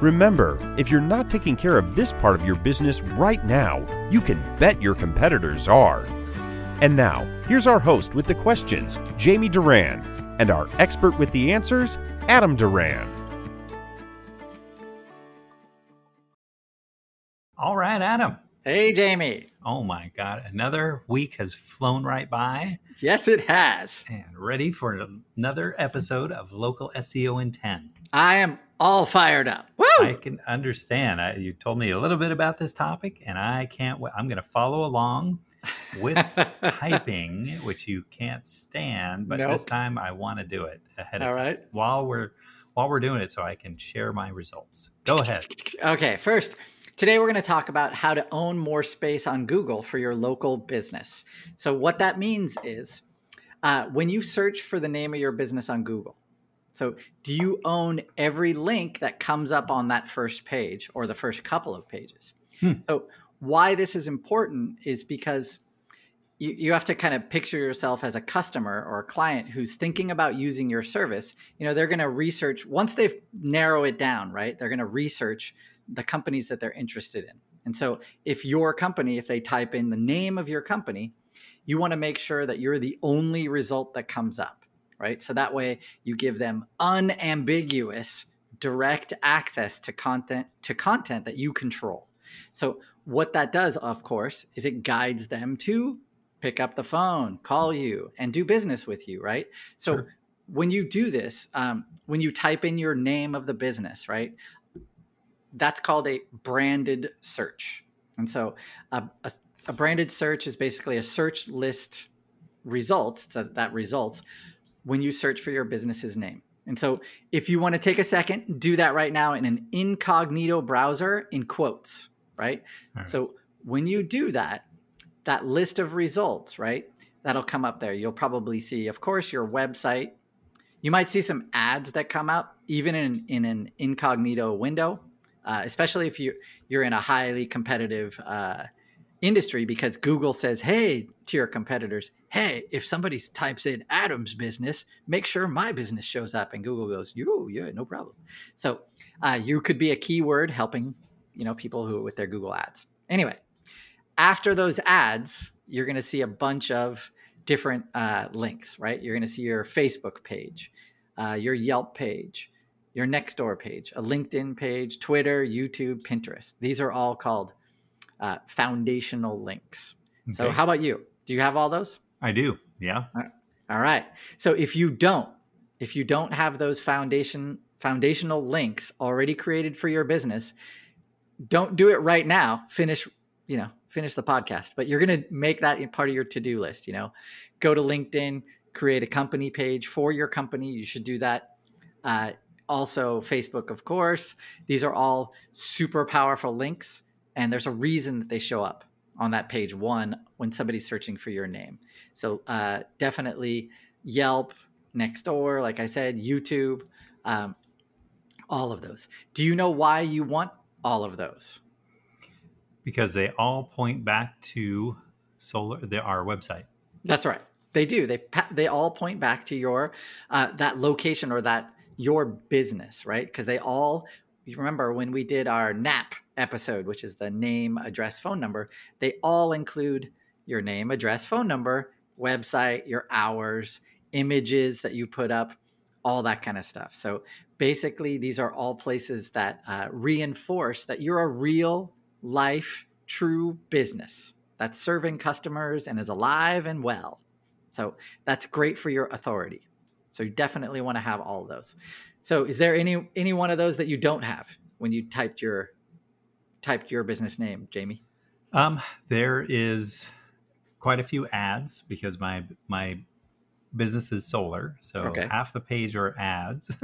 Remember, if you're not taking care of this part of your business right now, you can bet your competitors are. And now, here's our host with the questions, Jamie Duran, and our expert with the answers, Adam Duran. All right, Adam. Hey, Jamie. Oh my God, another week has flown right by. Yes, it has. And ready for another episode of Local SEO in 10. I am all fired up. Woo! I can understand. I, you told me a little bit about this topic, and I can't wait. I'm going to follow along with typing, which you can't stand, but Nope. this time I want to do it ahead of All time right. while we're while we're doing it, so I can share my results. Go ahead. Okay, first, today we're going to talk about how to own more space on Google for your local business. So, what that means is uh, when you search for the name of your business on Google, so do you own every link that comes up on that first page or the first couple of pages? Hmm. So, why this is important is because you, you have to kind of picture yourself as a customer or a client who's thinking about using your service. You know, they're going to research once they've narrow it down, right? They're going to research the companies that they're interested in. And so, if your company, if they type in the name of your company, you want to make sure that you're the only result that comes up, right? So that way you give them unambiguous direct access to content to content that you control. So what that does, of course, is it guides them to pick up the phone, call you, and do business with you, right? So Sure. when you do this, um, when you type in your name of the business, right? That's called a branded search. And so a, a, a branded search is basically a search list results so that results when you search for your business's name. And so if you want to take a second, do that right now in an incognito browser in quotes, right? Right. So when you do that, that list of results, right? That'll come up there. You'll probably see, of course, your website. You might see some ads that come up even in, in an incognito window, uh, especially if you, you're in a highly competitive uh, industry because Google says, hey, to your competitors, hey, if somebody types in Adam's business, make sure my business shows up. And Google goes, you, yeah, no problem. So uh, you could be a keyword helping, you know, people who with their Google ads. Anyway, after those ads, you're going to see a bunch of different uh, links, right? You're going to see your Facebook page, uh, your Yelp page, your Nextdoor page, a LinkedIn page, Twitter, YouTube, Pinterest. These are all called uh, foundational links. So, how about you? Do you have all those? I do. Yeah. All right. So, if you don't, if you don't have those foundation foundational links already created for your business, don't do it right now. Finish, you know, finish the podcast. But you're going to make that part of your to-do list, you know. Go to LinkedIn, create a company page for your company. You should do that. Uh, also Facebook, of course. These are all super powerful links and there's a reason that they show up on that page one when somebody's searching for your name. So uh, definitely Yelp, Nextdoor, like I said, YouTube, um, all of those. Do you know why you want all of those? Because they all point back to solar the, our website. That's right. They do. They they all point back to your uh, that location or that your business, right? Because they all. You remember when we did our NAP episode, which is the name, address, phone number. They all include your name, address, phone number, website, your hours, images that you put up, all that kind of stuff. So basically, these are all places that uh, reinforce that you're a real life, true business that's serving customers and is alive and well. So that's great for your authority. So you definitely want to have all those. So is there any any one of those that you don't have when you typed your typed your business name, Jamie? Um, there is quite a few ads because my my business is solar, so Okay. half the page are ads,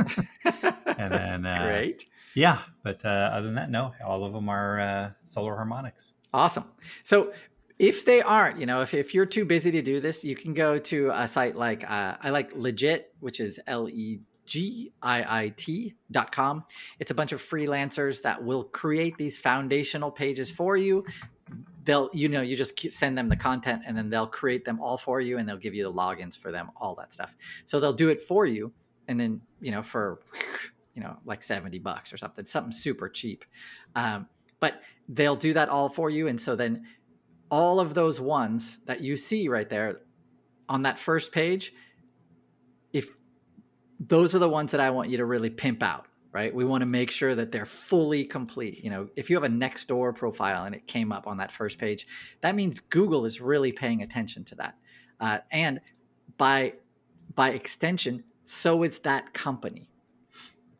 and then uh, Great. yeah. But uh, other than that, no, all of them are uh, solar harmonics. Awesome. So if they aren't, you know, if, if you're too busy to do this, you can go to a site like uh, I like Legiit, which is L E G I I T dot com. It's a bunch of freelancers that will create these foundational pages for you. They'll, you know, you just send them the content and then they'll create them all for you and they'll give you the logins for them, all that stuff. So they'll do it for you. And then, you know, for, you know, like 70 bucks or something, something super cheap. Um, but they'll do that all for you. And so then all of those ones that you see right there on that first page, those are the ones that I want you to really pimp out, right? We want to make sure that they're fully complete. You know, if you have a Nextdoor profile and it came up on that first page, that means Google is really paying attention to that. Uh, and by by extension, so is that company.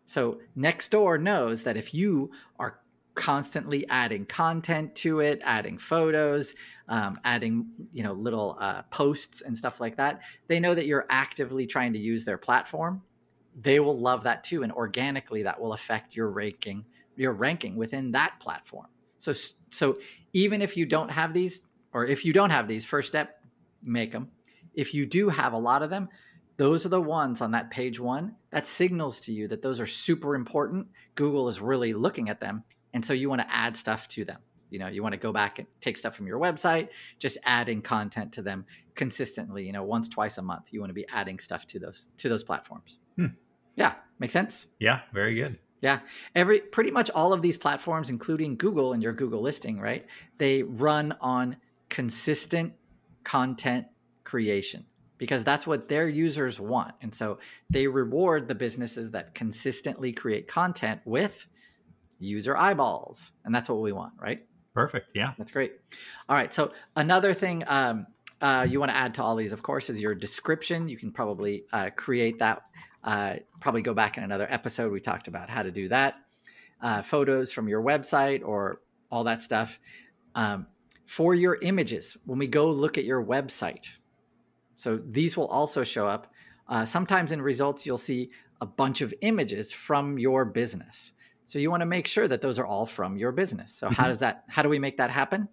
So Nextdoor knows that if you are constantly adding content to it, adding photos, um, adding you know little uh, posts and stuff like that. They know that you're actively trying to use their platform. They will love that too, and organically that will affect your ranking, your ranking within that platform. So so even if you don't have these, or if you don't have these, first step, make them. If you do have a lot of them, those are the ones on that page one that signals to you that those are super important. Google is really looking at them and so you want to add stuff to them. You know, you want to go back and take stuff from your website, just adding content to them consistently. You know, once, twice a month. You want to be adding stuff to those to those platforms. Hmm. Yeah, make sense. Yeah, very good. Yeah, every pretty much all of these platforms, including Google and your Google listing, right? They run on consistent content creation because that's what their users want. And so they reward the businesses that consistently create content with user eyeballs. And that's what we want, right? Perfect. Yeah. That's great. All right. So another thing um, uh, you want to add to all these, of course, is your description. You can probably uh, create that. Uh, probably go back in another episode. We talked about how to do that. Uh, photos from your website or all that stuff. Um, for your images, when we go look at your website, so these will also show up. Uh, sometimes in results, you'll see a bunch of images from your business. So you want to make sure that those are all from your business. So mm-hmm. how does that how do we make that happen?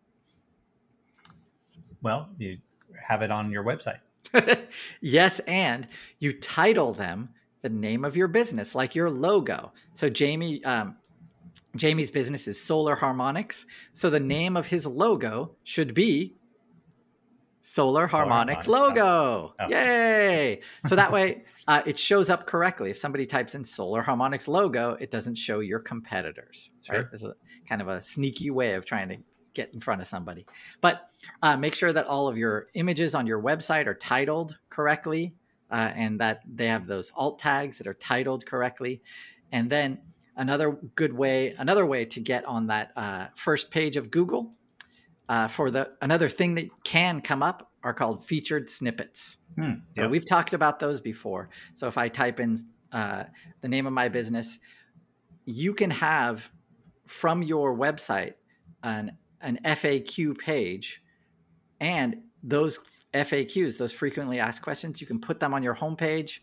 Well, you have it on your website. yes, and you title them the name of your business, like your logo. So Jamie, um, Jamie's business is Solar Harmonics. So the name of his logo should be Solar Harmonics, logo. Oh. Yay! So that way uh, it shows up correctly. If somebody types in Solar Harmonics logo, it doesn't show your competitors. Sure. Right? It's a kind of a sneaky way of trying to get in front of somebody. But uh, make sure that all of your images on your website are titled correctly uh, and that they have those alt tags that are titled correctly. And then another good way, another way to get on that uh, first page of Google uh, for the another thing that can come up are called featured snippets. Hmm, so yep. we've talked about those before. So if I type in uh, the name of my business, you can have from your website an an FAQ page, and those FAQs, those frequently asked questions, you can put them on your homepage,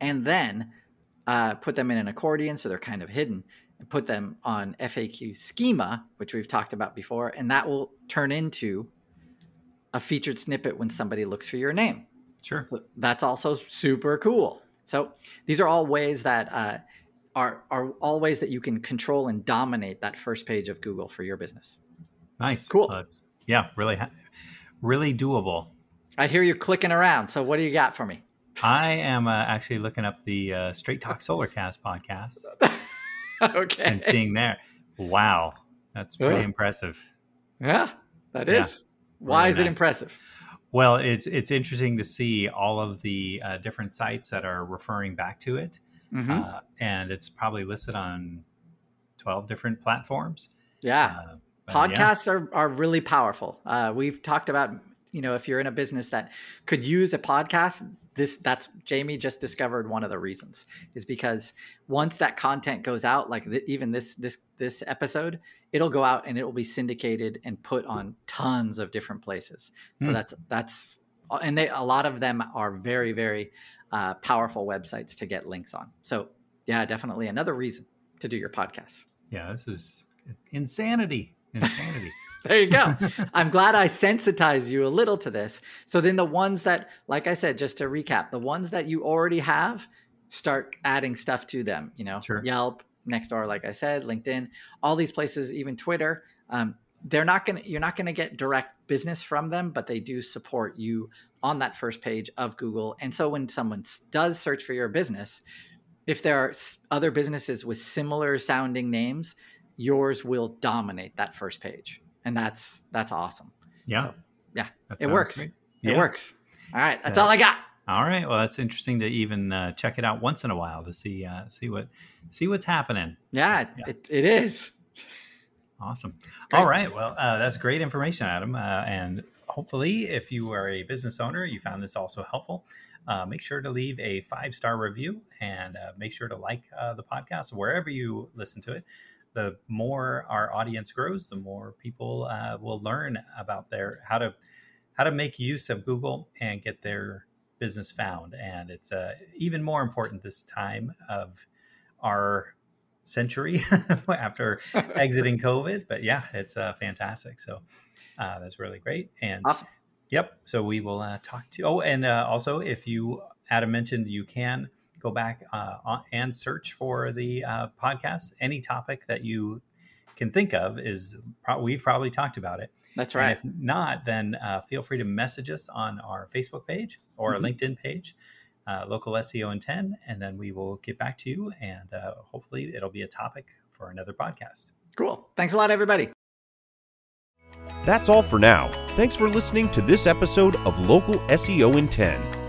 and then uh, put them in an accordion so they're kind of hidden and put them on FAQ schema, which we've talked about before, and that will turn into a featured snippet when somebody looks for your name. Sure. So that's also super cool. So these are all ways that uh, are are all ways that you can control and dominate that first page of Google for your business. Nice. Cool. Uh, yeah, really, really doable. I hear you clicking around. So what do you got for me? I am uh, actually looking up the uh, Straight Talk Solarcast podcast. okay. And seeing there, wow, that's pretty yeah. impressive. Yeah, that is. Yeah. Why really is nice. it impressive? Well, it's it's interesting to see all of the uh, different sites that are referring back to it, mm-hmm. uh, and it's probably listed on twelve different platforms. Yeah, uh, podcasts yeah. are are really powerful. Uh, we've talked about you know if you're in a business that could use a podcast, this that's Jamie just discovered one of the reasons is because once that content goes out like th- even this this this episode it'll go out and it will be syndicated and put on tons of different places. So mm. that's that's and they a lot of them are very very uh, powerful websites to get links on. So yeah definitely another reason to do your podcast. Yeah this is insanity. Insanity there you go. I'm glad I sensitize you a little to this. So then the ones that, like I said, just to recap, the ones that you already have, start adding stuff to them. You know, Sure. Yelp, Nextdoor, like I said, LinkedIn, all these places, even Twitter. Um, they're not gonna you're not gonna get direct business from them, but they do support you on that first page of Google. And so when someone does search for your business, if there are other businesses with similar sounding names, yours will dominate that first page, and that's that's awesome. Yeah. So, yeah, That it works. great. It Yeah. works. All right, that's So- all I got. All right. Well, that's interesting to even uh, check it out once in a while to see uh, see what see what's happening. Yeah, Yeah. It, it is. Awesome. Great. All right. Well, uh, that's great information, Adam. Uh, and hopefully, if you are a business owner, you found this also helpful. Uh, make sure to leave a five star review and uh, make sure to like uh, the podcast wherever you listen to it. The more our audience grows, the more people uh, will learn about their how to how to make use of Google and get their business found. And it's uh, even more important this time of our century after exiting COVID. But yeah, it's uh, fantastic. So uh, that's really great. And Awesome. yep. So we will uh, talk to. Oh, and uh, also, if you Adam mentioned, you can go back uh, and search for the uh, podcast. Any topic that you can think of is pro- we've probably talked about it. That's right. And right. if not, then uh, feel free to message us on our Facebook page or Mhm. our LinkedIn page, uh, local SEO in 10, and then we will get back to you. And uh, hopefully, it'll be a topic for another podcast. Cool. Thanks a lot, everybody. That's all for now. Thanks for listening to this episode of Local SEO in 10